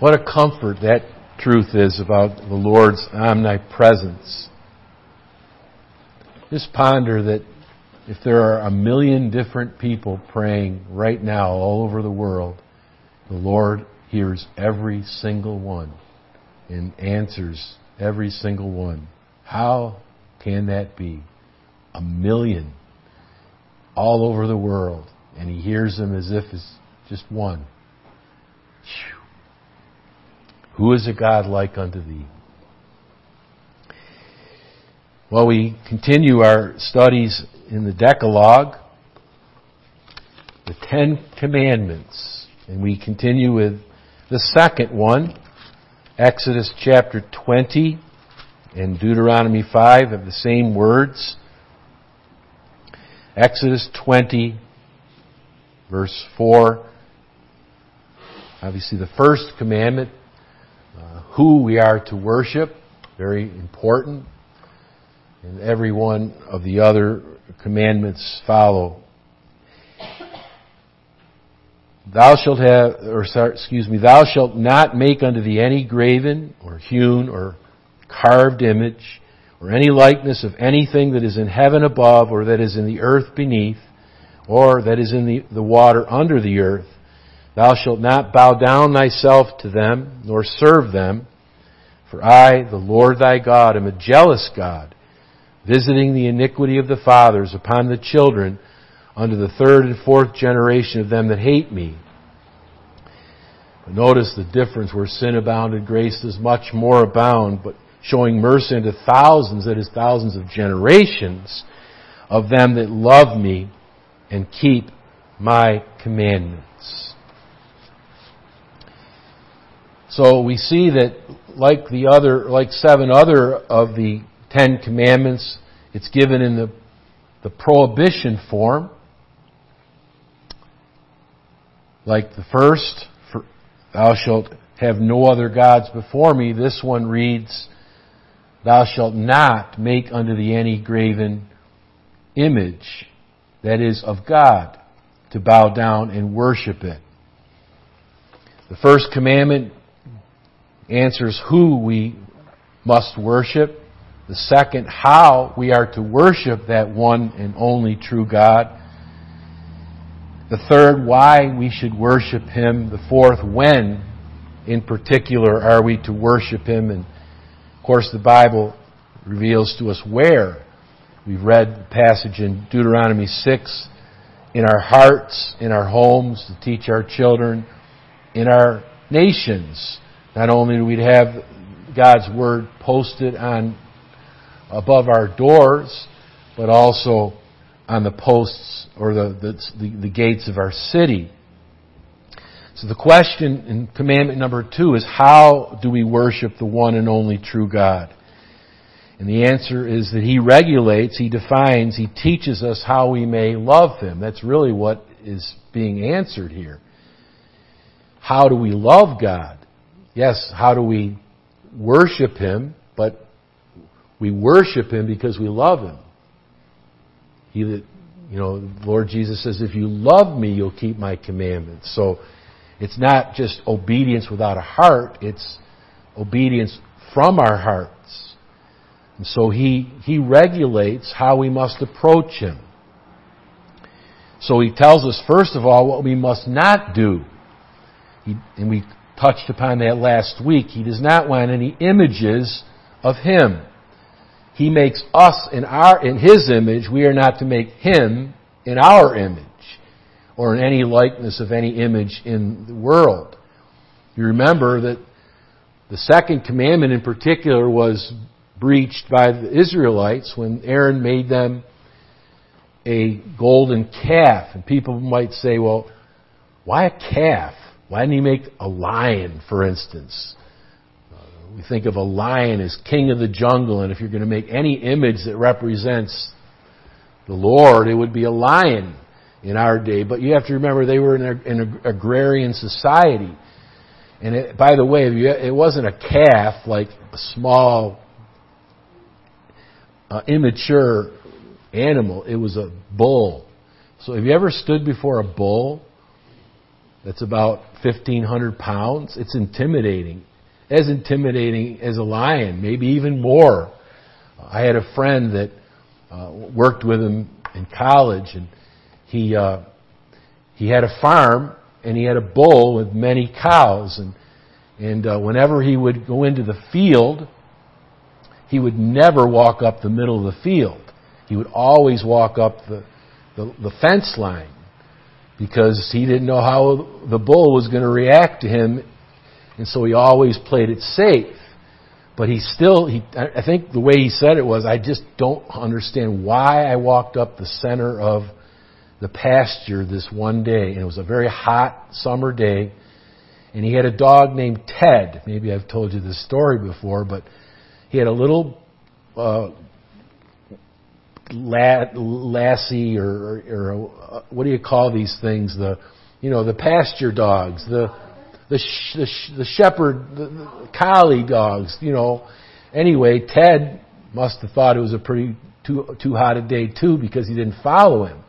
What a comfort that truth is about the Lord's omnipresence. Just ponder that if there are a million different people praying right now all over the world, the Lord hears every single one and answers every single one. How can that be? A million all over the world, and He hears them as if it's just one. Who is a God like unto thee? Well, we continue our studies in the Decalogue, the Ten Commandments, and we continue with the second one, Exodus chapter 20 and Deuteronomy 5 have the same words. Exodus 20, verse 4. Obviously, the first commandment, who we are to worship, very important. And every one of the other commandments follow. Thou shalt have, or excuse me, thou shalt not make unto thee any graven, or hewn, or carved image, or any likeness of anything that is in heaven above, or that is in the earth beneath, or that is in the, the water under the earth. Thou shalt not bow down thyself to them, nor serve them. For I, the Lord thy God, am a jealous God, visiting the iniquity of the fathers upon the children unto the third and fourth generation of them that hate me. But notice the difference where sin abounded, grace does much more abound, but showing mercy unto thousands, that is thousands of generations, of them that love me and keep my commandments. So we see that like the other, like seven other of the Ten Commandments, it's given in the, the prohibition form. Like the first, thou shalt have no other gods before me. This one reads, Thou shalt not make unto thee any graven image that is of God to bow down and worship it. The first commandment answers who we must worship. The second, how we are to worship that one and only true God. The third, why we should worship Him. The fourth, when in particular are we to worship Him. And of course, the Bible reveals to us where. We've read the passage in Deuteronomy 6 in our hearts, in our homes, to teach our children, in our nations. Not only do we have God's Word posted on above our doors, but also on the posts or the, the, the, gates of our city. So the question in commandment number two is how do we worship the one and only true God? And the answer is that He regulates, He defines, He teaches us how we may love Him. That's really what is being answered here. How do we love God? Yes, how do we worship Him? But we worship Him because we love Him. He you know, the Lord Jesus says, if you love me, you'll keep my commandments. So, it's not just obedience without a heart, it's obedience from our hearts. And so he, he regulates how we must approach him. So he tells us, first of all, what we must not do. He, and we touched upon that last week. He does not want any images of him. He makes us in our, in his image. We are not to make him in our image or in any likeness of any image in the world. You remember that the second commandment in particular was breached by the Israelites when Aaron made them a golden calf. And people might say, well, why a calf? Why didn't he make a lion, for instance? Uh, we think of a lion as king of the jungle, and if you're going to make any image that represents the Lord, it would be a lion in our day. But you have to remember they were in, an agrarian society. And it, by the way, it wasn't a calf like a small, uh, immature animal. It was a bull. So have you ever stood before a bull that's about 1,500 pounds. It's intimidating. As intimidating as a lion, maybe even more. I had a friend that uh, worked with him in college, and he uh, he had a farm, and he had a bull with many cows, and and uh, whenever he would go into the field, he would never walk up the middle of the field. He would always walk up the the, the fence line because he didn't know how the bull was going to react to him, and so he always played it safe. But he still, he, I think the way he said it was, I just don't understand why I walked up the center of the pasture this one day. And it was a very hot summer day. And he had a dog named Ted. Maybe I've told you this story before, but he had a little uh, lassie or, or, or uh, what do you call these things? The you know the pasture dogs, the the sh- the, sh- the shepherd, the, the collie dogs. You know. Anyway, Ted must have thought it was a pretty too too hot a day too because he didn't follow him.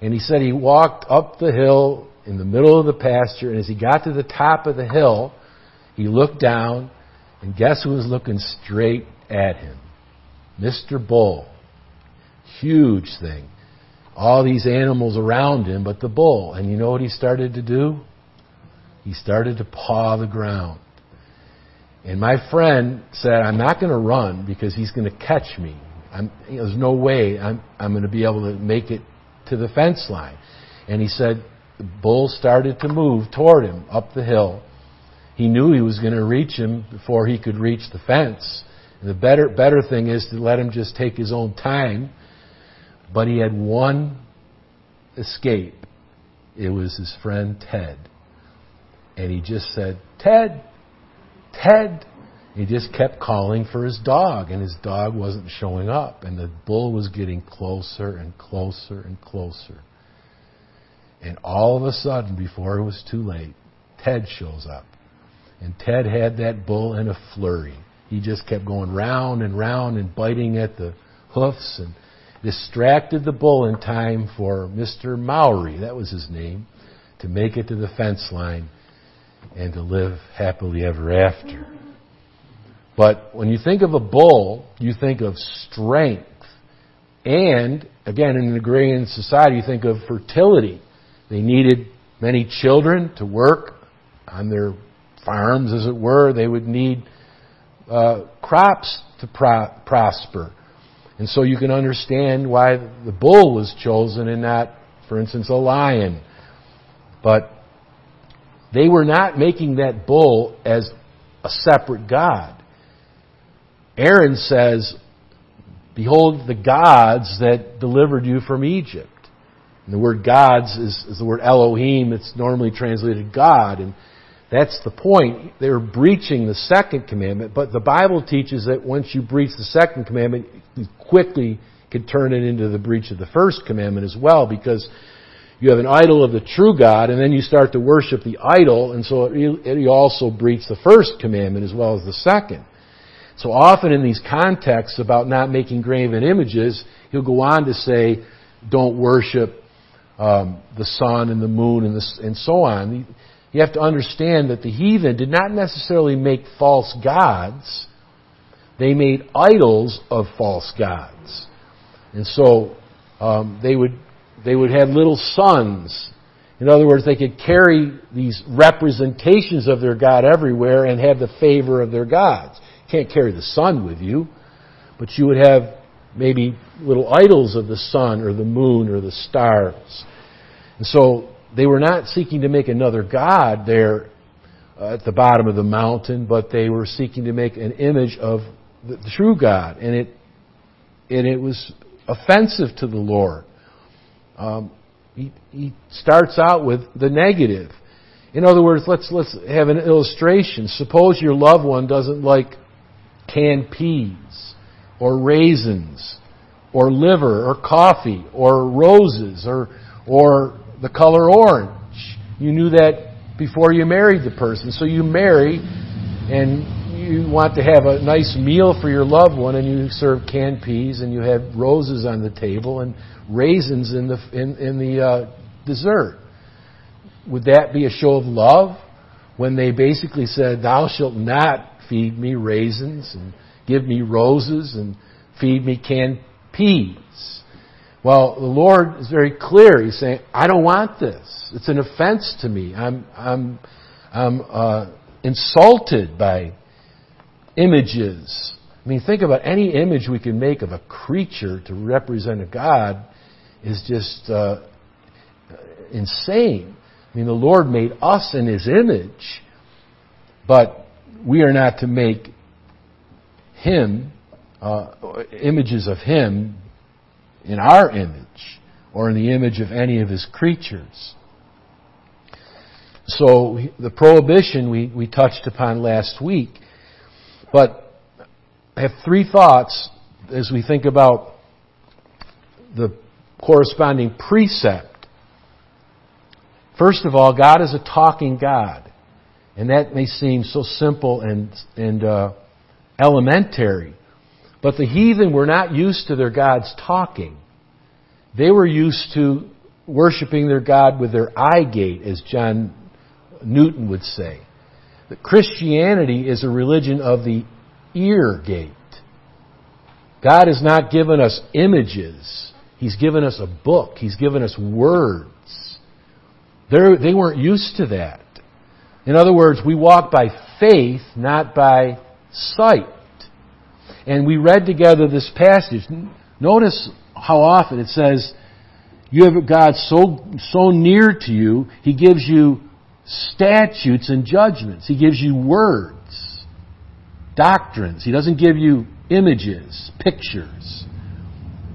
And he said he walked up the hill in the middle of the pasture, and as he got to the top of the hill, he looked down, and guess who was looking straight at him? Mr. Bull. Huge thing. All these animals around him, but the bull. And you know what he started to do? He started to paw the ground. And my friend said, I'm not going to run because he's going to catch me. I'm, there's no way I'm, I'm going to be able to make it to the fence line. And he said, the bull started to move toward him up the hill. He knew he was going to reach him before he could reach the fence. And the better, better thing is to let him just take his own time but he had one escape. It was his friend Ted. And he just said, Ted, Ted. He just kept calling for his dog, and his dog wasn't showing up. And the bull was getting closer and closer and closer. And all of a sudden, before it was too late, Ted shows up. And Ted had that bull in a flurry. He just kept going round and round and biting at the hoofs and distracted the bull in time for Mr. Mowry, that was his name, to make it to the fence line and to live happily ever after. But when you think of a bull, you think of strength. And, again, in an agrarian society, you think of fertility. They needed many children to work on their farms, as it were. They would need uh, crops to pro- prosper. And so you can understand why the bull was chosen and not, for instance, a lion. But they were not making that bull as a separate God. Aaron says, Behold the gods that delivered you from Egypt. And the word gods is, is the word Elohim. It's normally translated God. And that's the point. They're breaching the second commandment, but the Bible teaches that once you breach the second commandment, you quickly can turn it into the breach of the first commandment as well, because you have an idol of the true God, and then you start to worship the idol, and so you also breach the first commandment as well as the second. So often in these contexts about not making graven images, he'll go on to say, don't worship um, the sun and the moon and, the, and so on. You have to understand that the heathen did not necessarily make false gods. They made idols of false gods. And so um, they would they would have little suns. In other words, they could carry these representations of their God everywhere and have the favor of their gods. You can't carry the sun with you, but you would have maybe little idols of the sun or the moon or the stars. And so they were not seeking to make another God there uh, at the bottom of the mountain, but they were seeking to make an image of the, true God. And it, and it was offensive to the Lord. Um, he, he starts out with the negative. In other words, let's, let's have an illustration. Suppose your loved one doesn't like canned peas or raisins or liver or coffee or roses or, or the color orange. You knew that before you married the person. So you marry and you want to have a nice meal for your loved one and you serve canned peas and you have roses on the table and raisins in the, in, in the uh, dessert. would that be a show of love when they basically said, Thou shalt not feed me raisins and give me roses and feed me canned peas? Well, the Lord is very clear. He's saying, I don't want this. It's an offense to me. I'm, I'm, I'm uh, insulted by images. I mean, think about any image we can make of a creature to represent a God is just uh, insane. I mean, the Lord made us in His image, but we are not to make Him, uh, images of Him in our image or in the image of any of His creatures. So the prohibition we, we touched upon last week. But I have three thoughts as we think about the corresponding precept. First of all, God is a talking God. And that may seem so simple and, and uh, elementary. But the heathen were not used to their gods talking. They were used to worshiping their God with their eye gate, as John Newton would say. That Christianity is a religion of the ear gate. God has not given us images. He's given us a book. He's given us words. They're, they were not used to that. In other words, we walk by faith, not by sight. And we read together this passage. Notice how often it says, you have God so, so near to you, He gives you statutes and judgments. He gives you words, doctrines. He doesn't give you images, pictures.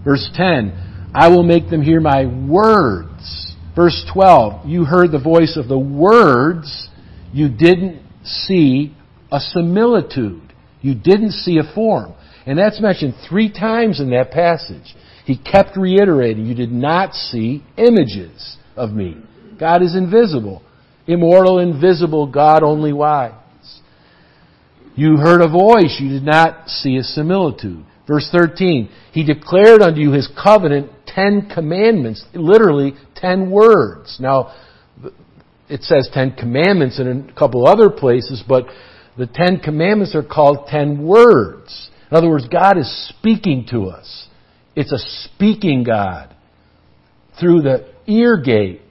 Verse 10, I will make them hear my words. Verse 12, you heard the voice of the words, you didn't see a similitude. You didn't see a form. And that's mentioned three times in that passage. He kept reiterating, you did not see images of me. God is invisible immortal, invisible, God only wise. You heard a voice, you did not see a similitude. Verse 13, He declared unto you His covenant, ten commandments, literally ten words. Now, it says ten commandments in a couple other places, but the ten commandments are called ten words. In other words, God is speaking to us. It's a speaking God through the ear gate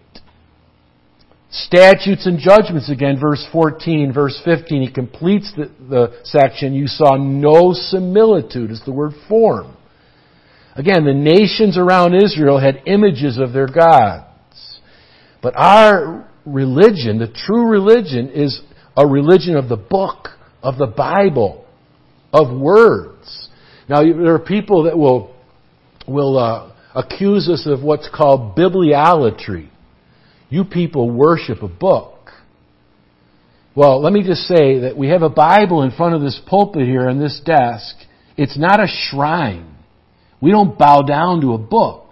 Statutes and judgments again, verse 14, verse 15. He completes the, the section. You saw no similitude, is the word form. Again, the nations around Israel had images of their gods. But our religion, the true religion, is a religion of the book, of the Bible, of words. Now, there are people that will, will uh, accuse us of what's called bibliolatry. You people worship a book. Well, let me just say that we have a Bible in front of this pulpit here on this desk. It's not a shrine. We don't bow down to a book.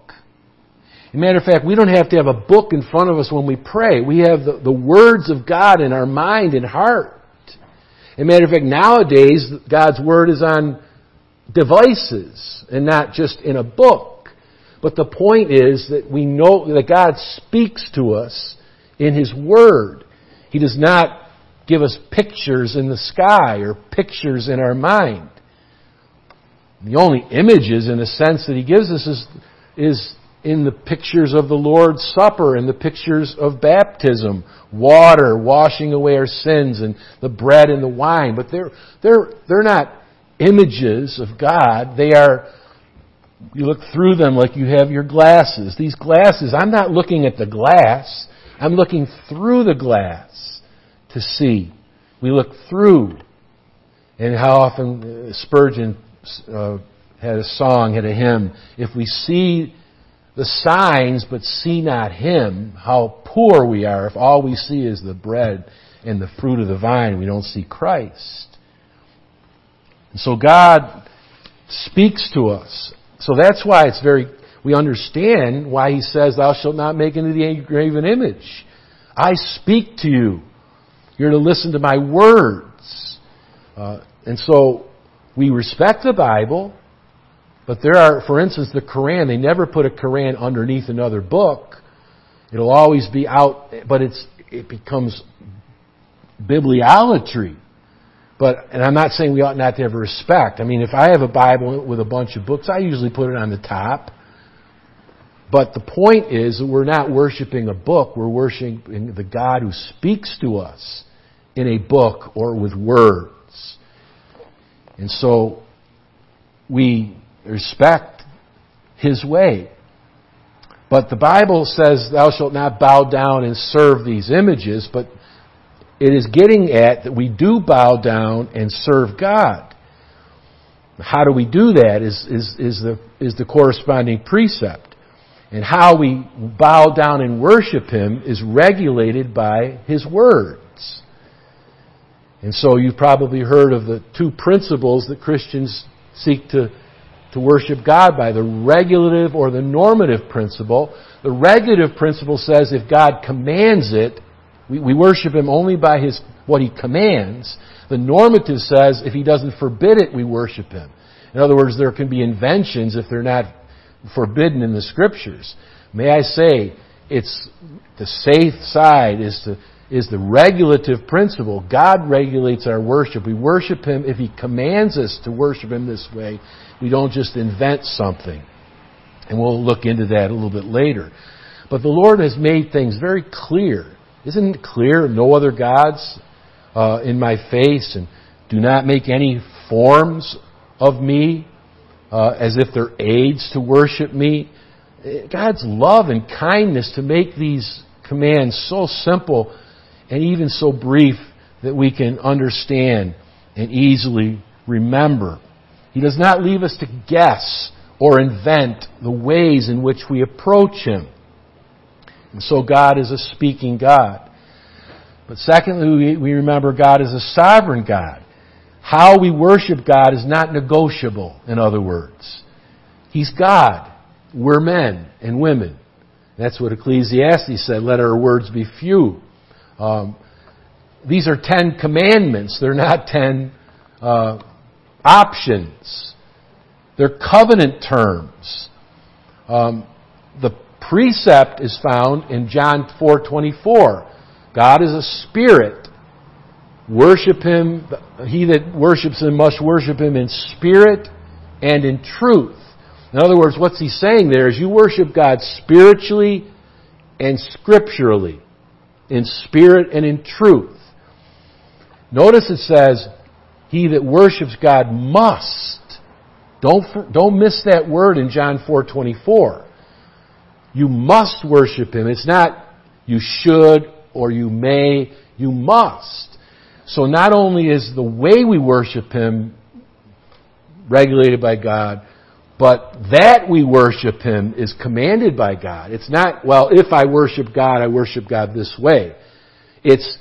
As a matter of fact, we don't have to have a book in front of us when we pray. We have the, the words of God in our mind and heart. As a matter of fact, nowadays, God's Word is on devices and not just in a book. But the point is that we know that God speaks to us in His Word. He does not give us pictures in the sky or pictures in our mind. The only images, in a sense, that He gives us is, is in the pictures of the Lord's Supper and the pictures of baptism, water washing away our sins and the bread and the wine. But they're, they're, they're not images of God. They are you look through them like you have your glasses. These glasses, I'm not looking at the glass. I'm looking through the glass to see. We look through. And how often uh, Spurgeon uh, had a song, had a hymn. If we see the signs but see not Him, how poor we are if all we see is the bread and the fruit of the vine. We don't see Christ. And so God speaks to us. So that's why it's very, we understand why he says, Thou shalt not make into the graven image. I speak to you. You're to listen to my words. Uh, and so we respect the Bible, but there are, for instance, the Quran, they never put a Quran underneath another book. It'll always be out, but it's, it becomes bibliolatry. But, and I'm not saying we ought not to have respect. I mean, if I have a Bible with a bunch of books, I usually put it on the top. But the point is that we're not worshiping a book, we're worshiping the God who speaks to us in a book or with words. And so we respect His way. But the Bible says, Thou shalt not bow down and serve these images, but it is getting at that we do bow down and serve God. How do we do that is, is, is, the, is the corresponding precept. And how we bow down and worship Him is regulated by His words. And so you've probably heard of the two principles that Christians seek to to worship God by, the regulative or the normative principle. The regulative principle says if God commands it, we, we worship Him only by His, what He commands. The normative says if He doesn't forbid it, we worship Him. In other words, there can be inventions if they're not forbidden in the Scriptures. May I say, it's the safe side is to is the regulative principle. God regulates our worship. We worship Him if He commands us to worship Him this way. We don't just invent something. And we'll look into that a little bit later. But the Lord has made things very clear. Isn't it clear? No other gods uh, in my face, and do not make any forms of me uh, as if they're aids to worship me. God's love and kindness to make these commands so simple and even so brief that we can understand and easily remember. He does not leave us to guess or invent the ways in which we approach Him. And so God is a speaking God. But secondly, we remember God is a sovereign God. How we worship God is not negotiable, in other words. He's God. We're men and women. That's what Ecclesiastes said. Let our words be few. Um, these are ten commandments. They're not ten uh, options. They're covenant terms. Um, the precept is found in John 4:24. God is a spirit. Worship him. He that worships him must worship him in spirit and in truth. In other words, what's he saying there is you worship God spiritually and scripturally in spirit and in truth. Notice it says, he that worships God must. Don't, don't miss that word in John 4.24. You must worship Him. It's not you should or you may. You must. So not only is the way we worship Him regulated by God, but that we worship Him is commanded by God. It's not, well, if I worship God, I worship God this way. It's,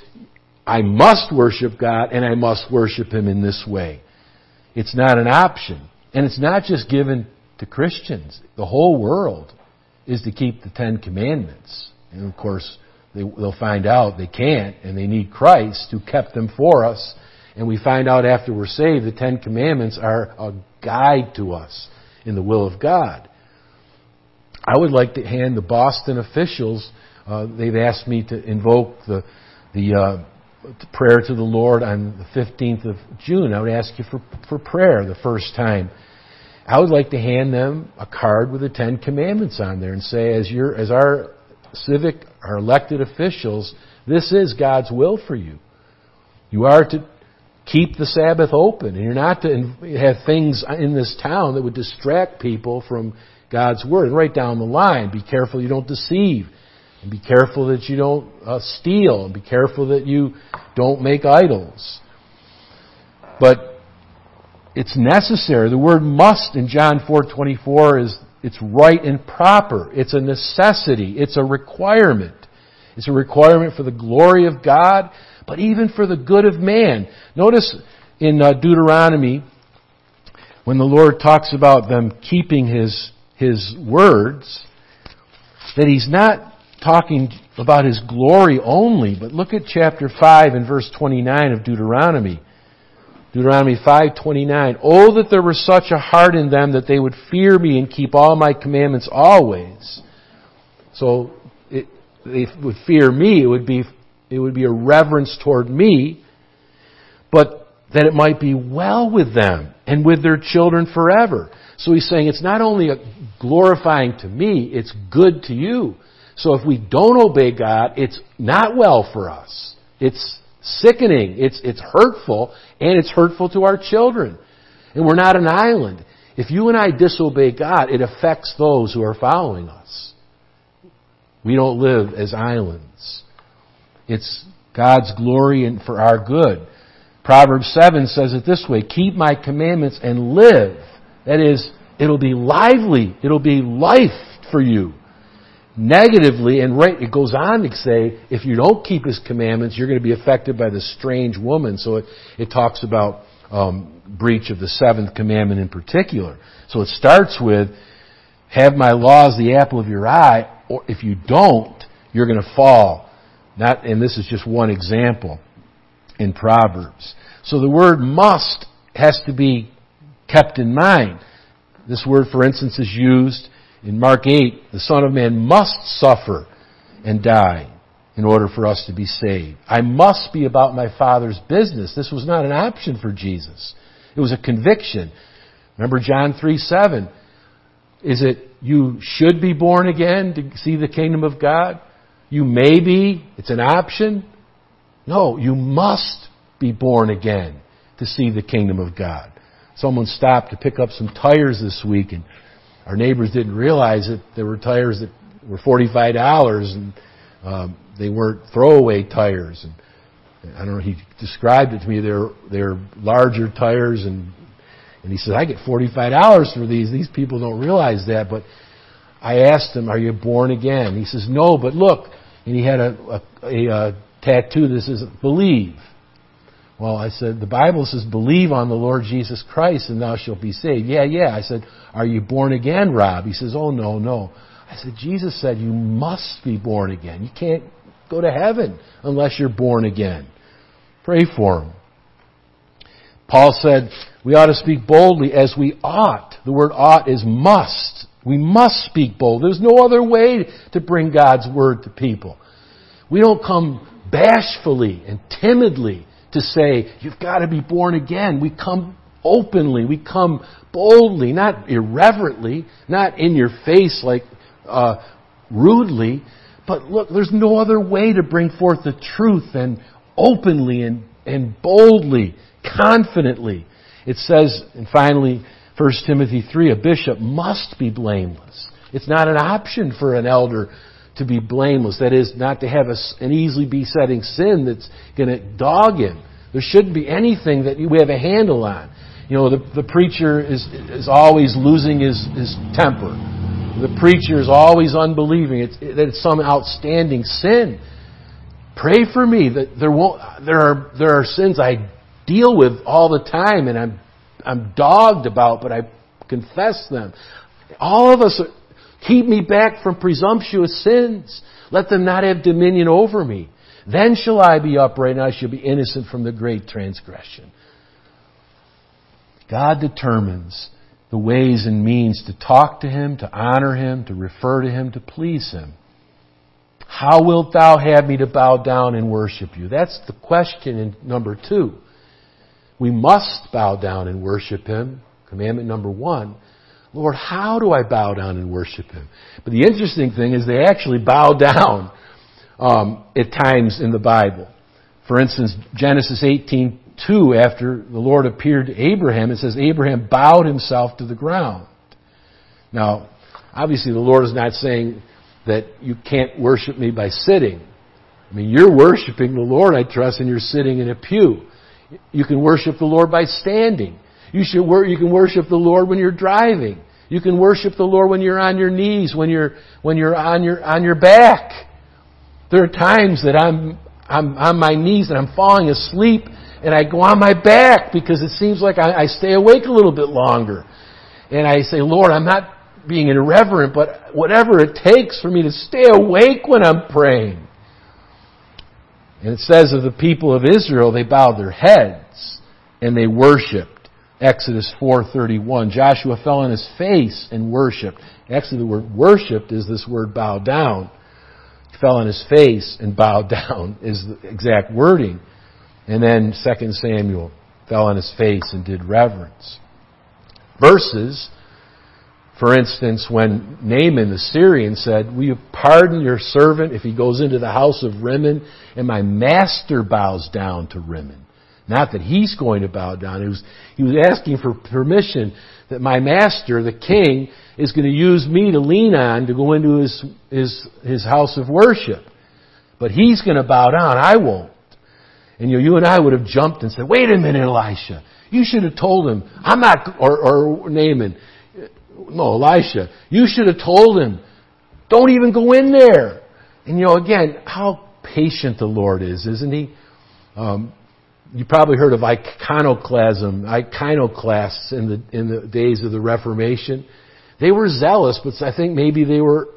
I must worship God and I must worship Him in this way. It's not an option. And it's not just given to Christians. The whole world is to keep the Ten Commandments. And of course, they, will find out they can't and they need Christ who kept them for us. And we find out after we're saved, the Ten Commandments are a guide to us in the will of God. I would like to hand the Boston officials, uh, they've asked me to invoke the, the uh, prayer to the Lord on the 15th of June. I would ask you for, for prayer the first time. I would like to hand them a card with the Ten Commandments on there and say, as your, as our civic, our elected officials, this is God's will for you. You are to keep the Sabbath open. And you're not to have things in this town that would distract people from God's Word. Right down the line, be careful you don't deceive. And be careful that you don't uh, steal. And be careful that you don't make idols. But it's necessary. The word must in John 4.24 is, it's right and proper. It's a necessity. It's a requirement. It's a requirement for the glory of God but even for the good of man. Notice in uh, Deuteronomy, when the Lord talks about them keeping His, His words, that He's not talking about His glory only, but look at chapter 5 and verse 29 of Deuteronomy. Deuteronomy 5:29 Oh that there were such a heart in them that they would fear me and keep all my commandments always. So it, they would fear me, it would be, it would be a reverence toward me, but that it might be well with them and with their children forever. So he's saying it's not only glorifying to me, it's good to you. So if we don't obey God, it's not well for us. It's sickening. It's, it's hurtful, and it's hurtful to our children. And we're not an island. If you and I disobey God, it affects those who are following us. We don't live as islands. It's God's glory and for our good. Proverbs 7 says it this way, keep my commandments and live. That is, it'll be lively. It'll be life for you. Negatively, and right, it goes on to say, if you don't keep his commandments, you're going to be affected by the strange woman. So it, it talks about um, breach of the seventh commandment in particular. So it starts with, have my laws the apple of your eye, or if you don't, you're going to fall. Not, and this is just one example in Proverbs. So the word must has to be kept in mind. This word, for instance, is used in Mark 8. The Son of Man must suffer and die in order for us to be saved. I must be about my Father's business. This was not an option for Jesus. It was a conviction. Remember John 3 7. Is it you should be born again to see the kingdom of God? You may be. It's an option. No, you must be born again to see the kingdom of God. Someone stopped to pick up some tires this week and our neighbors didn't realize that there were tires that were $45 and um, they weren't throwaway tires. And I don't know, he described it to me. They're, they're larger tires and, and he said, I get $45 for these. These people don't realize that, but I asked him, are you born again? He says, no, but look. And he had a, a, a, a tattoo that says, believe. Well, I said, the Bible says, believe on the Lord Jesus Christ and thou shalt be saved. Yeah, yeah. I said, are you born again, Rob? He says, oh, no, no. I said, Jesus said you must be born again. You can't go to heaven unless you're born again. Pray for him. Paul said, we ought to speak boldly as we ought. The word ought is must. We must speak bold. There's no other way to bring God's word to people. We don't come bashfully and timidly to say, you've got to be born again. We come openly. We come boldly, not irreverently, not in your face like uh, rudely. But look, there's no other way to bring forth the truth than openly and, and boldly, confidently. It says, and finally, 1 Timothy 3, a bishop must be blameless. It's not an option for an elder to be blameless. That is, not to have a, an easily besetting sin that's going to dog him. There shouldn't be anything that we have a handle on. You know, the, the preacher is, is always losing his, his temper. The preacher is always unbelieving. It's, that it's some outstanding sin. Pray for me that there won't, there are, there are sins I deal with all the time and I'm, I'm dogged about, but I confess them. All of us Keep me back from presumptuous sins. Let them not have dominion over me. Then shall I be upright and I shall be innocent from the great transgression. God determines the ways and means to talk to Him, to honor Him, to refer to Him, to please Him. How wilt thou have me to bow down and worship you? That's the question in number two. We must bow down and worship Him. Commandment number one. Lord, how do I bow down and worship Him? But the interesting thing is they actually bow down um, at times in the Bible. For instance, Genesis 18:2, after the Lord appeared to Abraham, it says Abraham bowed himself to the ground. Now, obviously, the Lord is not saying that you can't worship me by sitting. I mean, you're worshiping the Lord, I trust, and you're sitting in a pew. You can worship the Lord by standing. You should wor- you can worship the Lord when you're driving. You can worship the Lord when you're on your knees, when you're when you're on your on your back. There are times that I'm I'm on my knees and I'm falling asleep and I go on my back because it seems like I, I stay awake a little bit longer. And I say, Lord, I'm not being irreverent, but whatever it takes for me to stay awake when I'm praying. And it says of the people of Israel, they bowed their heads and they worshiped. Exodus 4:31. Joshua fell on his face and worshiped. Actually, the word worshiped is this word bow down. fell on his face and bowed down, is the exact wording. And then 2 Samuel fell on his face and did reverence. Verses, for instance, when Naaman the Syrian said, Will you pardon your servant if he goes into the house of Rimmon and my master bows down to Rimmon? Not that he's going to bow down. He was, he was asking for permission that my master, the king, is going to use me to lean on to go into his, his, his house of worship. But he's going to bow down. I won't. And you, you and I would have jumped and said, wait a minute, Elisha. You should have told him, I'm not, or, or Naaman. No, Elisha. You should have told him, don't even go in there. And you know, again, how patient the Lord is, isn't he? Um, you probably heard of iconoclasm, iconoclasts in the, in the days of the Reformation. They were zealous, but I think maybe they were,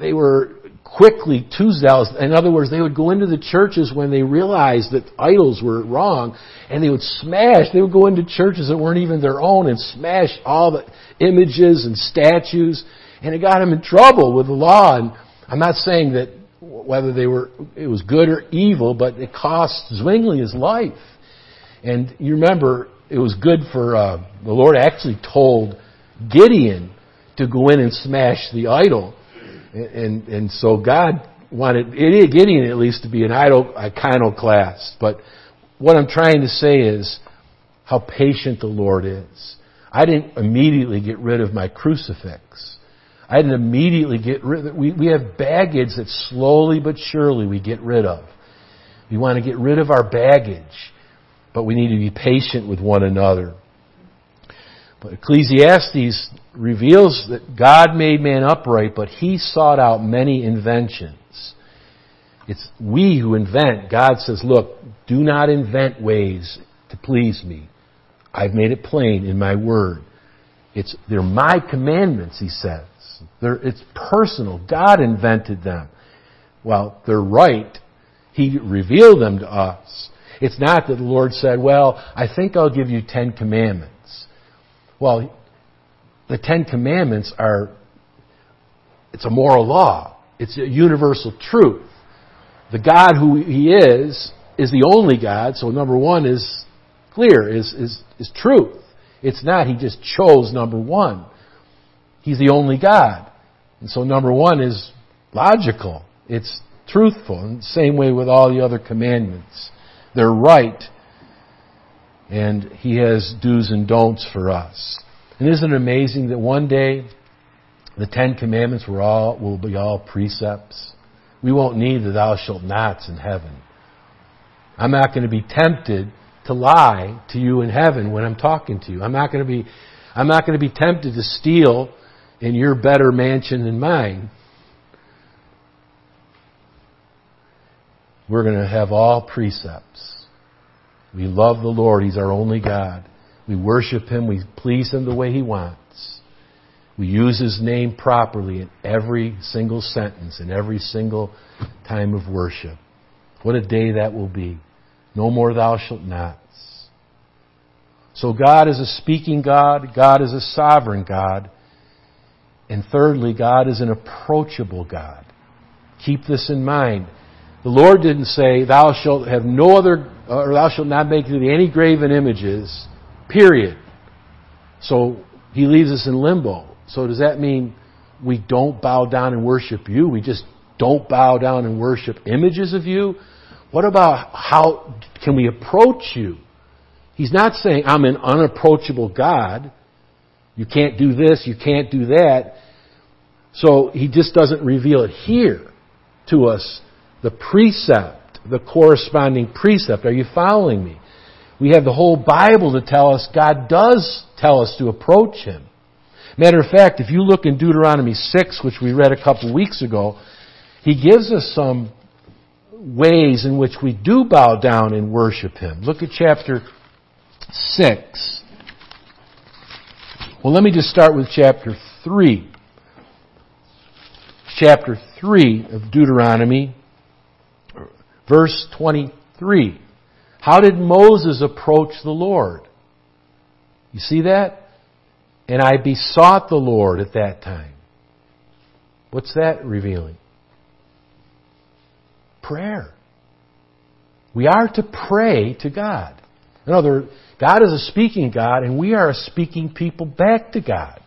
they were quickly too zealous. In other words, they would go into the churches when they realized that idols were wrong, and they would smash, they would go into churches that weren't even their own and smash all the images and statues, and it got them in trouble with the law. And I'm not saying that whether they were, it was good or evil, but it cost Zwingli his life. And you remember, it was good for, uh, the Lord actually told Gideon to go in and smash the idol. And, and, and so God wanted Gideon at least to be an idol, iconoclast. But what I'm trying to say is how patient the Lord is. I didn't immediately get rid of my crucifix. I didn't immediately get rid of we, we have baggage that slowly but surely we get rid of. We want to get rid of our baggage, but we need to be patient with one another. But Ecclesiastes reveals that God made man upright, but he sought out many inventions. It's we who invent. God says, look, do not invent ways to please me. I've made it plain in my word. It's, they're my commandments, he says. They're, it's personal. God invented them. Well, they're right. He revealed them to us. It's not that the Lord said, well, I think I'll give you Ten Commandments. Well, the Ten Commandments are, it's a moral law. It's a universal truth. The God who He is, is the only God, so number one is clear, is, is, is truth. It's not He just chose number one. He's the only God. And so number one is logical. It's truthful. And same way with all the other commandments. They're right. And He has do's and don'ts for us. And isn't it amazing that one day the Ten Commandments will, all, will be all precepts? We won't need the thou shalt nots in heaven. I'm not going to be tempted to lie to you in heaven when I'm talking to you. I'm not going to be, I'm not going to be tempted to steal in your better mansion than mine. We're going to have all precepts. We love the Lord. He's our only God. We worship Him. We please Him the way He wants. We use His name properly in every single sentence, in every single time of worship. What a day that will be. No more thou shalt nots. So God is a speaking God. God is a sovereign God. And thirdly, God is an approachable God. Keep this in mind. The Lord didn't say, thou shalt have no other, uh, or thou shalt not make any graven images, period. So, He leaves us in limbo. So does that mean we don't bow down and worship you? We just don't bow down and worship images of you? What about how can we approach you? He's not saying I'm an unapproachable God. You can't do this, you can't do that. So he just doesn't reveal it here to us, the precept, the corresponding precept. Are you following me? We have the whole Bible to tell us God does tell us to approach Him. Matter of fact, if you look in Deuteronomy 6, which we read a couple weeks ago, He gives us some ways in which we do bow down and worship Him. Look at chapter 6. Well, let me just start with chapter 3 chapter 3 of Deuteronomy, verse 23. How did Moses approach the Lord? You see that? And I besought the Lord at that time. What's that revealing? prayer. We are to pray to God. In other words, God is a speaking God, and we are a speaking people back to God.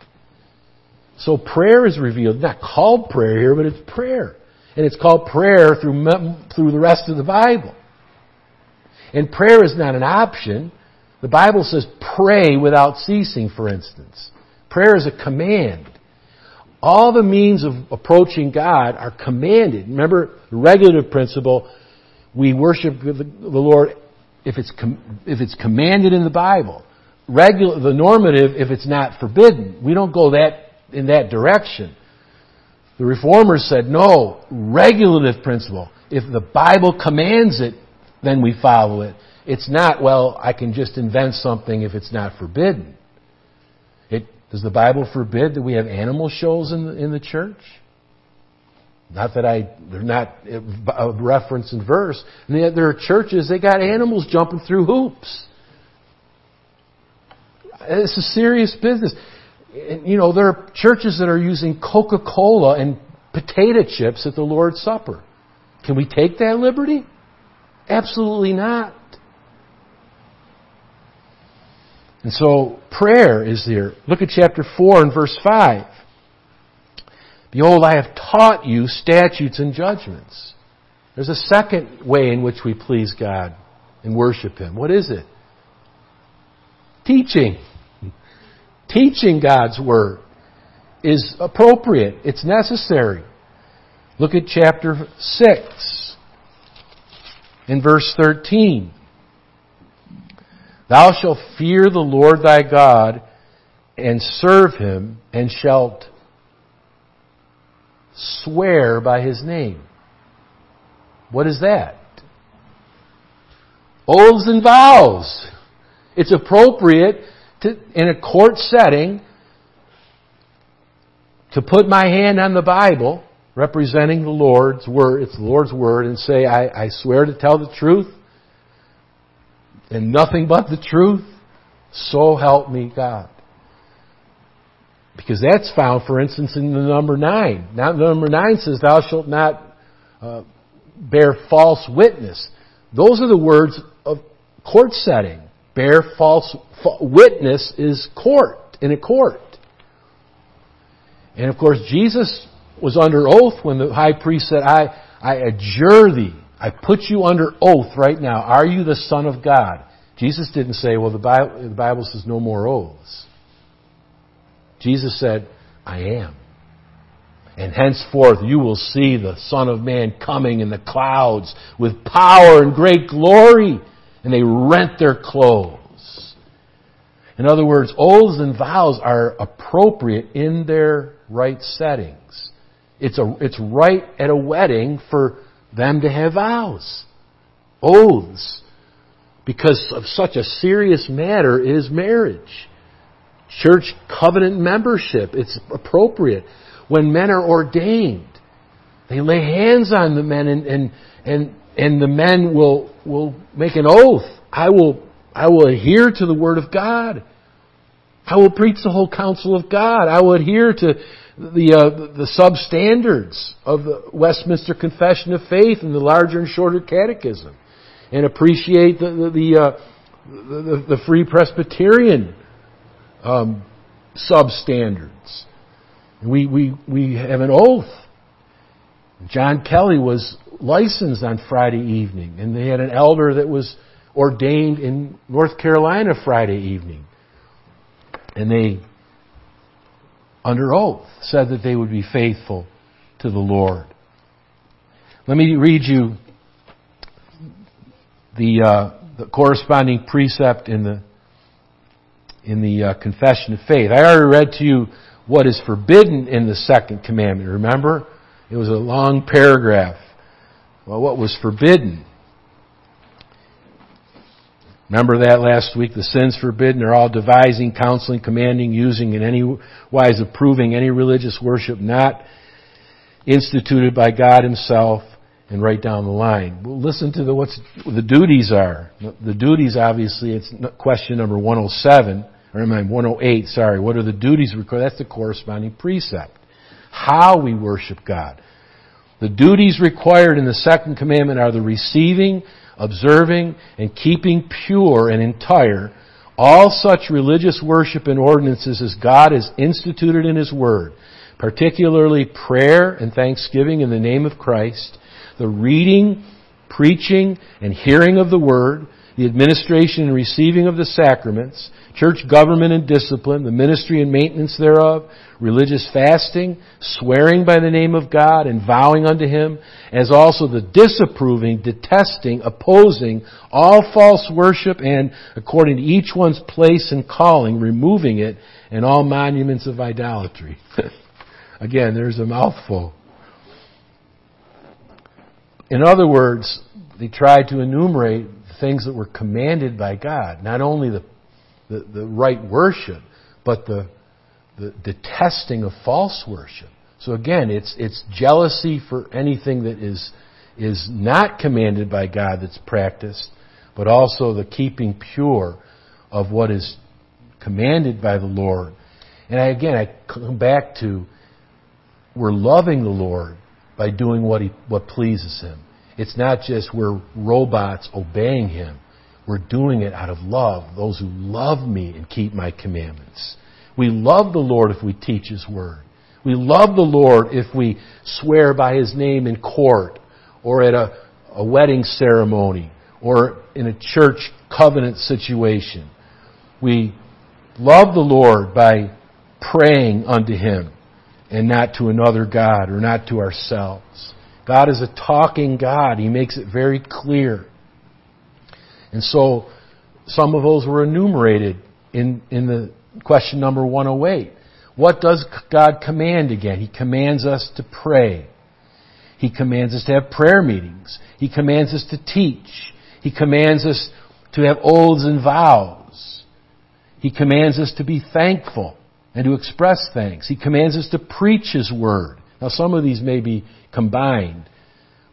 So prayer is revealed, not called prayer here, but it's prayer. And it's called prayer through, through the rest of the Bible. And prayer is not an option. The Bible says pray without ceasing, for instance. Prayer is a command. All the means of approaching God are commanded. Remember the regulative principle, we worship the Lord if it's, com- if it's commanded in the Bible. Regular, the normative if it's not forbidden. We don't go that in that direction. The reformers said, no, regulative principle. If the Bible commands it, then we follow it. It's not, well, I can just invent something if it's not forbidden. It, does the Bible forbid that we have animal shows in the, in the church? Not that I, they're not a reference in verse. And yet there are churches, they got animals jumping through hoops. It's a serious business you know, there are churches that are using Coca Cola and potato chips at the Lord's Supper. Can we take that liberty? Absolutely not. And so prayer is there. Look at chapter 4 and verse 5. Behold, I have taught you statutes and judgments. There's a second way in which we please God and worship Him. What is it? Teaching teaching God's Word is appropriate. It's necessary. Look at chapter 6 in verse 13. Thou shalt fear the Lord thy God and serve him and shalt swear by his name. What is that? Oaths and vows. It's appropriate to, in a court setting to put my hand on the Bible representing the Lord's word, it's the Lord's word, and say, I, I swear to tell the truth and nothing but the truth, so help me God. Because that's found, for instance, in the number nine. Now, the number nine says, Thou shalt not uh, bear false witness. Those are the words of court setting bear false witness is court, in a court. And of course, Jesus was under oath when the high priest said, I, I adjure thee. I put you under oath right now. Are you the Son of God? Jesus didn't say, well, the Bible, the Bible says no more oaths. Jesus said, I am. And henceforth you will see the Son of Man coming in the clouds with power and great glory and they rent their clothes. In other words, oaths and vows are appropriate in their right settings. It's, a, it's right at a wedding for them to have vows, oaths, because of such a serious matter is marriage. Church covenant membership, it's appropriate. When men are ordained, they lay hands on the men and, and, and and the men will, will make an oath. I will, I will adhere to the Word of God. I will preach the whole counsel of God. I will adhere to the, uh, the substandards of the Westminster Confession of Faith and the larger and shorter catechism and appreciate the, the, the, uh, the, the Free Presbyterian um, substandards. We, we, we have an oath. John Kelly was licensed on Friday evening, and they had an elder that was ordained in North Carolina Friday evening. And they, under oath, said that they would be faithful to the Lord. Let me read you the, uh, the corresponding precept in the in the uh, confession of faith. I already read to you what is forbidden in the second commandment. Remember, it was a long paragraph. Well, what was forbidden? Remember that last week? The sins forbidden are all devising, counseling, commanding, using, in any wise approving any religious worship not instituted by God Himself, and right down the line. Well, listen to the, what's the duties are. The duties, obviously, it's question number 107, or am I 108? Sorry. What are the duties? Required? That's the corresponding precept. How we worship God. The duties required in the second commandment are the receiving, observing, and keeping pure and entire all such religious worship and ordinances as God has instituted in His Word, particularly prayer and thanksgiving in the name of Christ, the reading, preaching, and hearing of the Word, the administration and receiving of the sacraments, church government and discipline, the ministry and maintenance thereof, religious fasting, swearing by the name of God and vowing unto Him, as also the disapproving, detesting, opposing all false worship and, according to each one's place and calling, removing it and all monuments of idolatry. Again, there's a mouthful. In other words, they tried to enumerate things that were commanded by God, not only the the, the right worship, but the, the detesting of false worship. So again, it's, it's jealousy for anything that is, is not commanded by God that's practiced, but also the keeping pure of what is commanded by the Lord. And I, again, I come back to we're loving the Lord by doing what he, what pleases Him. It's not just we're robots obeying Him. We're doing it out of love. Those who love me and keep my commandments. We love the Lord if we teach His Word. We love the Lord if we swear by His name in court or at a, a wedding ceremony or in a church covenant situation. We love the Lord by praying unto Him and not to another God or not to ourselves. God is a talking God. He makes it very clear. And so some of those were enumerated in, in the question number 108. What does God command again? He commands us to pray. He commands us to have prayer meetings. He commands us to teach. He commands us to have oaths and vows. He commands us to be thankful and to express thanks. He commands us to preach His Word. Now some of these may be combined.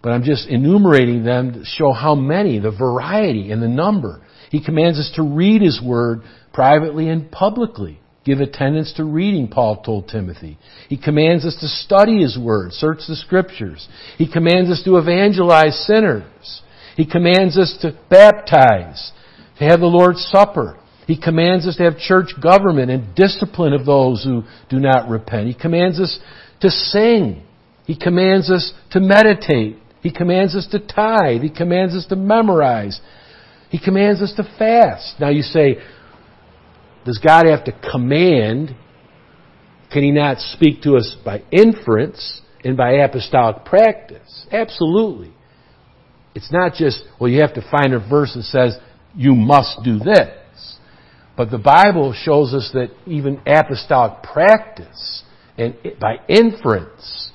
But I'm just enumerating them to show how many, the variety and the number. He commands us to read His Word privately and publicly. Give attendance to reading, Paul told Timothy. He commands us to study His Word, search the Scriptures. He commands us to evangelize sinners. He commands us to baptize, to have the Lord's Supper. He commands us to have church government and discipline of those who do not repent. He commands us to sing. He commands us to meditate. He commands us to tithe. He commands us to memorize. He commands us to fast. Now you say, does God have to command? Can He not speak to us by inference and by apostolic practice? Absolutely. It's not just, well, you have to find a verse that says, you must do this. But the Bible shows us that even apostolic practice and by inference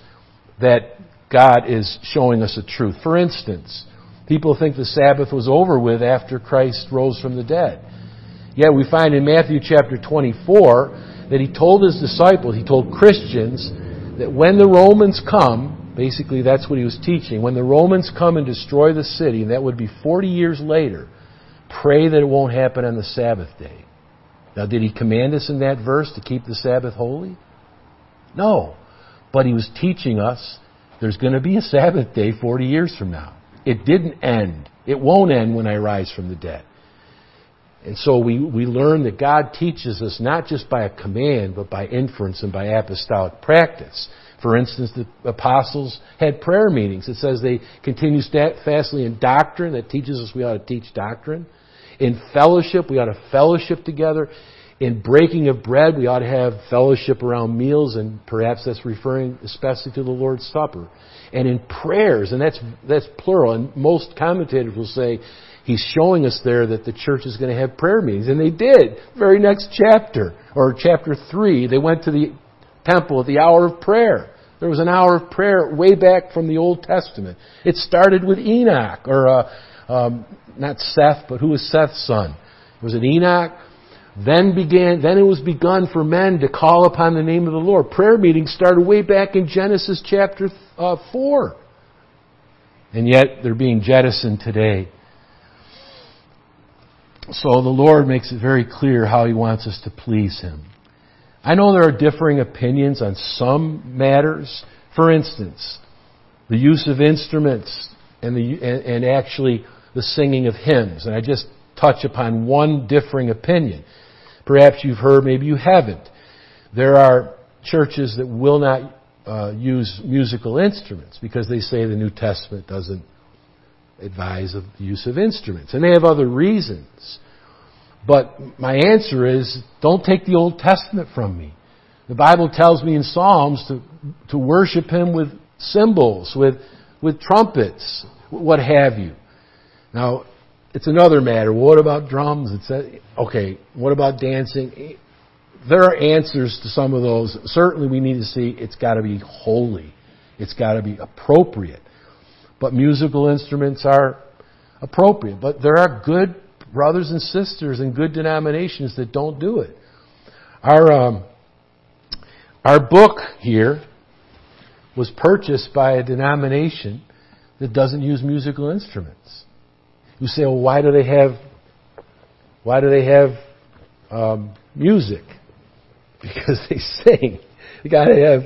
that God is showing us a truth. For instance, people think the Sabbath was over with after Christ rose from the dead. Yet we find in Matthew chapter 24 that he told his disciples, he told Christians, that when the Romans come, basically that's what he was teaching, when the Romans come and destroy the city, and that would be 40 years later, pray that it won't happen on the Sabbath day. Now, did he command us in that verse to keep the Sabbath holy? No. But he was teaching us there's going to be a Sabbath day 40 years from now. It didn't end. It won't end when I rise from the dead. And so we, we learn that God teaches us not just by a command, but by inference and by apostolic practice. For instance, the apostles had prayer meetings. It says they continue fastly in doctrine. That teaches us we ought to teach doctrine. In fellowship, we ought to fellowship together in breaking of bread, we ought to have fellowship around meals, and perhaps that's referring especially to the Lord's Supper. And in prayers, and that's, that's plural, and most commentators will say he's showing us there that the church is going to have prayer meetings. And they did. Very next chapter, or chapter 3, they went to the temple at the hour of prayer. There was an hour of prayer way back from the Old Testament. It started with Enoch, or uh, um, not Seth, but who was Seth's son? Was it Enoch? Then began, then it was begun for men to call upon the name of the Lord. Prayer meetings started way back in Genesis chapter uh, 4. And yet they're being jettisoned today. So the Lord makes it very clear how He wants us to please Him. I know there are differing opinions on some matters. For instance, the use of instruments and, the, and, and actually the singing of hymns. And I just touch upon one differing opinion. Perhaps you've heard, maybe you haven't. There are churches that will not uh, use musical instruments because they say the New Testament doesn't advise of the use of instruments. And they have other reasons. But my answer is don't take the Old Testament from me. The Bible tells me in Psalms to, to worship Him with cymbals, with, with trumpets, what have you. Now, it's another matter. What about drums? It's okay. What about dancing? There are answers to some of those. Certainly, we need to see it's got to be holy. It's got to be appropriate. But musical instruments are appropriate. But there are good brothers and sisters and good denominations that don't do it. Our um, our book here was purchased by a denomination that doesn't use musical instruments. You say, well, why do they have why do they have um, music? Because they sing. They got to have.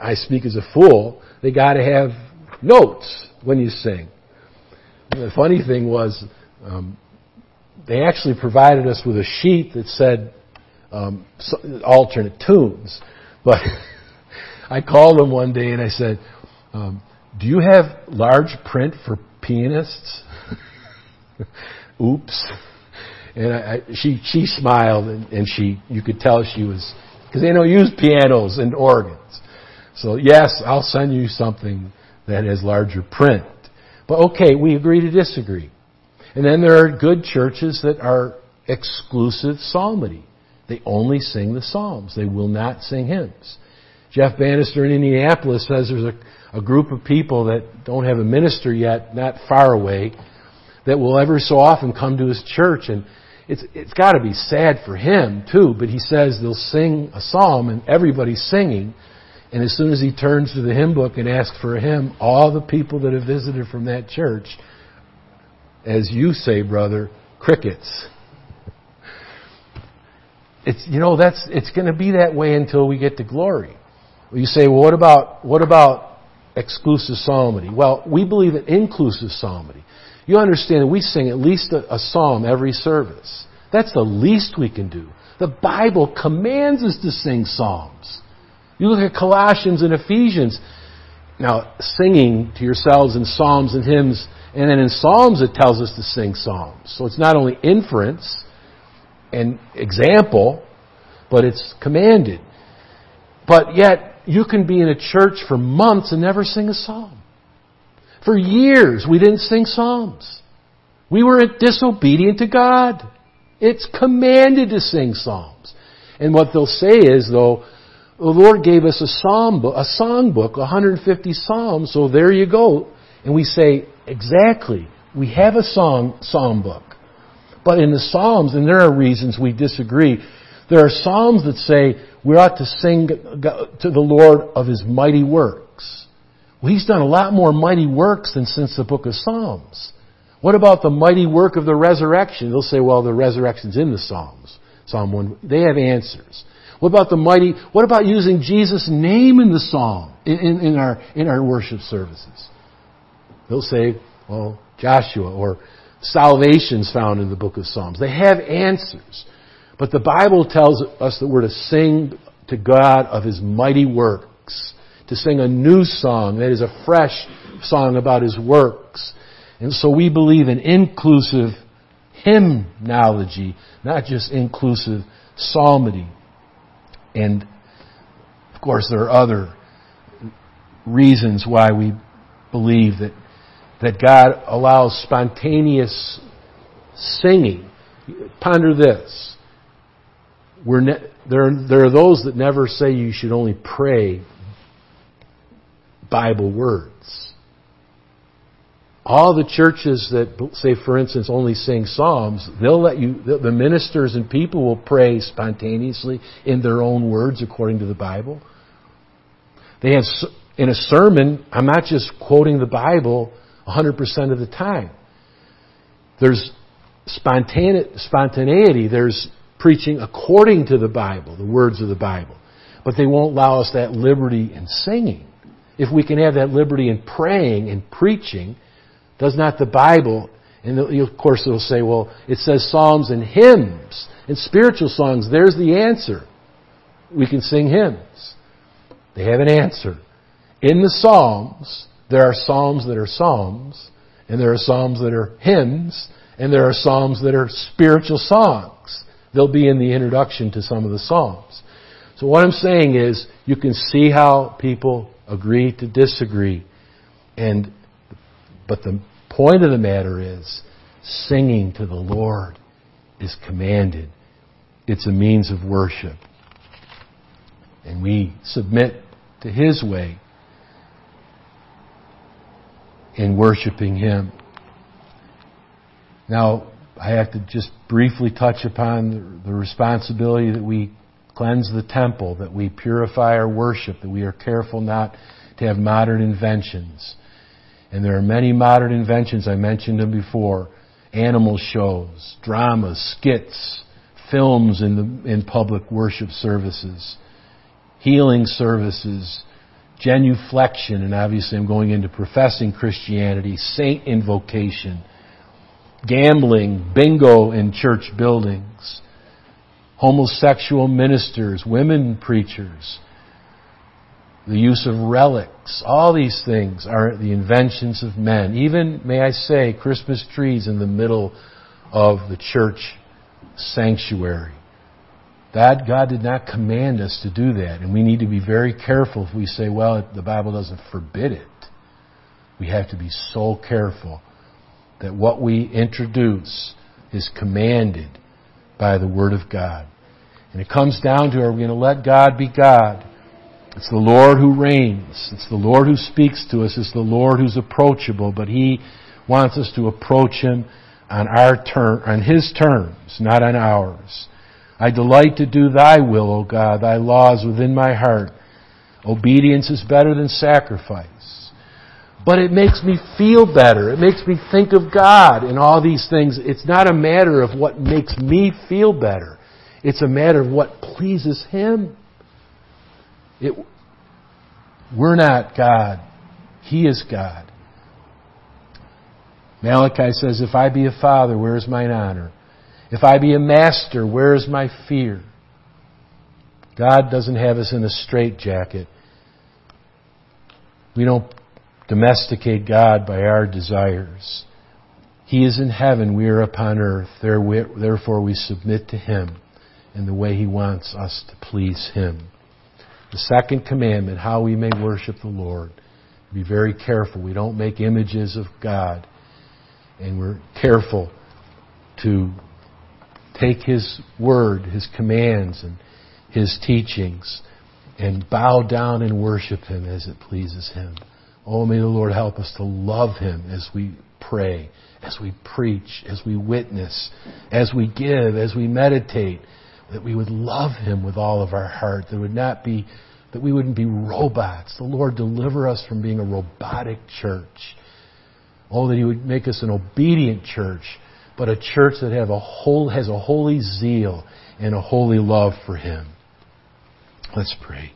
I speak as a fool. They got to have notes when you sing. And the funny thing was, um, they actually provided us with a sheet that said um, alternate tunes. But I called them one day and I said, um, "Do you have large print for pianists?" Oops. And I, I, she she smiled and, and she you could tell she was because they don't use pianos and organs. So yes, I'll send you something that has larger print. But okay, we agree to disagree. And then there are good churches that are exclusive psalmody. They only sing the psalms. They will not sing hymns. Jeff Bannister in Indianapolis says there's a, a group of people that don't have a minister yet, not far away, that will ever so often come to his church and it's, it's got to be sad for him too, but he says they'll sing a psalm and everybody's singing, and as soon as he turns to the hymn book and asks for a hymn, all the people that have visited from that church, as you say, brother, crickets. It's, you know, that's, it's going to be that way until we get to glory. You say, well, what about, what about exclusive psalmody? Well, we believe in inclusive psalmody. You understand that we sing at least a, a psalm every service. That's the least we can do. The Bible commands us to sing psalms. You look at Colossians and Ephesians. Now, singing to yourselves in psalms and hymns, and then in psalms it tells us to sing psalms. So it's not only inference and example, but it's commanded. But yet, you can be in a church for months and never sing a psalm. For years, we didn't sing psalms. We were disobedient to God. It's commanded to sing psalms. And what they'll say is, though, the Lord gave us a psalm book, a song book, 150 psalms, so there you go. And we say, exactly, we have a song, psalm book. But in the psalms, and there are reasons we disagree, there are psalms that say we ought to sing to the Lord of His mighty works. Well, He's done a lot more mighty works than since the book of Psalms. What about the mighty work of the resurrection? They'll say, well, the resurrection's in the Psalms. Psalm 1. They have answers. What about the mighty, what about using Jesus' name in the psalm, in, in, in, our, in our worship services? They'll say, well, Joshua, or salvation's found in the book of Psalms. They have answers. But the Bible tells us that we're to sing to God of His mighty works, to sing a new song that is a fresh song about His works. And so we believe in inclusive hymnology, not just inclusive psalmody. And of course, there are other reasons why we believe that, that God allows spontaneous singing. Ponder this. Ne- there, there are those that never say you should only pray Bible words. All the churches that say, for instance, only sing psalms, they'll let you, the ministers and people will pray spontaneously in their own words according to the Bible. They have, in a sermon, I'm not just quoting the Bible 100% of the time. There's spontaneity, there's preaching according to the Bible, the words of the Bible. But they won't allow us that liberty in singing. if we can have that liberty in praying and preaching, does not the Bible, and of course it'll say, well, it says psalms and hymns and spiritual songs. There's the answer. We can sing hymns. They have an answer. In the psalms, there are psalms that are psalms, and there are psalms that are hymns, and there are psalms that are spiritual songs. They'll be in the introduction to some of the psalms. So what I'm saying is, you can see how people agree to disagree, and but the point of the matter is, singing to the Lord is commanded. It's a means of worship. And we submit to His way in worshiping Him. Now, I have to just briefly touch upon the responsibility that we cleanse the temple, that we purify our worship, that we are careful not to have modern inventions. And there are many modern inventions, I mentioned them before. Animal shows, dramas, skits, films in, the, in public worship services, healing services, genuflection, and obviously I'm going into professing Christianity, saint invocation, gambling, bingo in church buildings, homosexual ministers, women preachers, the use of relics, all these things are the inventions of men. Even, may I say, Christmas trees in the middle of the church sanctuary. That God did not command us to do that, and we need to be very careful if we say, well, the Bible doesn't forbid it. We have to be so careful that what we introduce is commanded by the Word of God. And it comes down to are we going to let God be God? It's the Lord who reigns. It's the Lord who speaks to us. It's the Lord who's approachable, but He wants us to approach Him on our on His terms, not on ours. I delight to do Thy will, O God. Thy law is within my heart. Obedience is better than sacrifice. But it makes me feel better. It makes me think of God and all these things. It's not a matter of what makes me feel better. It's a matter of what pleases Him. It, we're not God. He is God. Malachi says, If I be a father, where is mine honor? If I be a master, where is my fear? God doesn't have us in a straitjacket. We don't domesticate God by our desires. He is in heaven, we are upon earth. Therefore, we submit to Him in the way He wants us to please Him. The second commandment, how we may worship the Lord. Be very careful. We don't make images of God. And we're careful to take His word, His commands, and His teachings and bow down and worship Him as it pleases Him. Oh, may the Lord help us to love Him as we pray, as we preach, as we witness, as we give, as we meditate, that we would love Him with all of our heart. That would not be, that we wouldn't be robots. The Lord deliver us from being a robotic church. Oh, that He would make us an obedient church, but a church that have a whole, has a holy zeal and a holy love for Him. Let's pray.